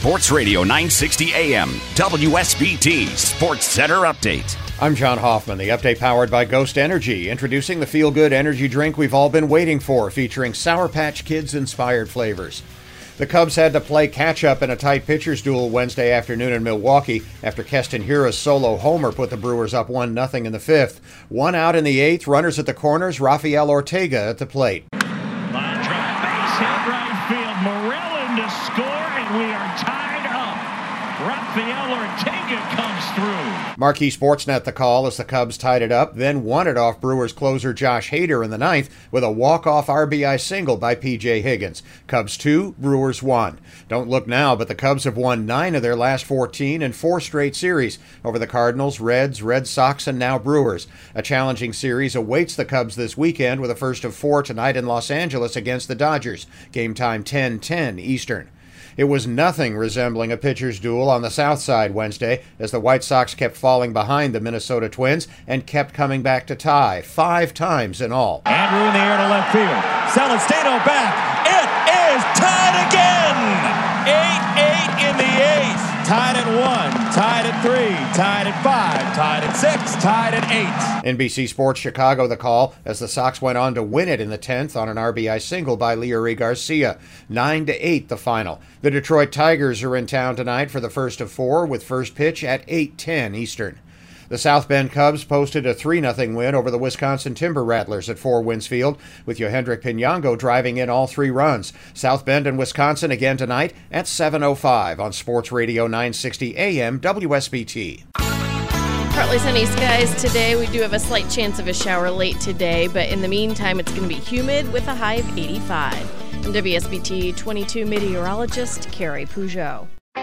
Sports Radio 960 AM, WSBT Sports Center Update. I'm John Hoffman, the update powered by Ghost Energy, introducing the feel good energy drink we've all been waiting for, featuring Sour Patch Kids inspired flavors. The Cubs had to play catch up in a tight pitcher's duel Wednesday afternoon in Milwaukee after Keston Hiura's solo homer put the Brewers up 1 0 in the fifth. One out in the eighth, runners at the corners, Rafael Ortega at the plate. Line drive, base hit right score, and we are tied. Rafael Ortega comes through. Marquee Sportsnet the call as the Cubs tied it up, then won it off Brewers closer Josh Hader in the ninth with a walk-off RBI single by P.J. Higgins. Cubs 2, Brewers 1. Don't look now, but the Cubs have won 9 of their last 14 in four straight series over the Cardinals, Reds, Red Sox, and now Brewers. A challenging series awaits the Cubs this weekend with a first of four tonight in Los Angeles against the Dodgers. Game time 10-10 Eastern. It was nothing resembling a pitcher's duel on the South Side Wednesday as the White Sox kept falling behind the Minnesota Twins and kept coming back to tie, five times in all. Andrew in the air to left field. Celestino back. It is tied again. 8 8 in the. Tied at one, tied at three, tied at five, tied at six, tied at eight. NBC Sports Chicago the call as the Sox went on to win it in the 10th on an RBI single by Leury Garcia. 9 to 8 the final. The Detroit Tigers are in town tonight for the first of four with first pitch at 8:10 Eastern. The South Bend Cubs posted a 3 0 win over the Wisconsin Timber Rattlers at Four Winds Field, with Yohendrick Piñango driving in all three runs. South Bend and Wisconsin again tonight at 7.05 on Sports Radio 960 AM WSBT. Partly sunny skies today. We do have a slight chance of a shower late today, but in the meantime, it's going to be humid with a high of 85. I'm WSBT 22 meteorologist Carrie Peugeot.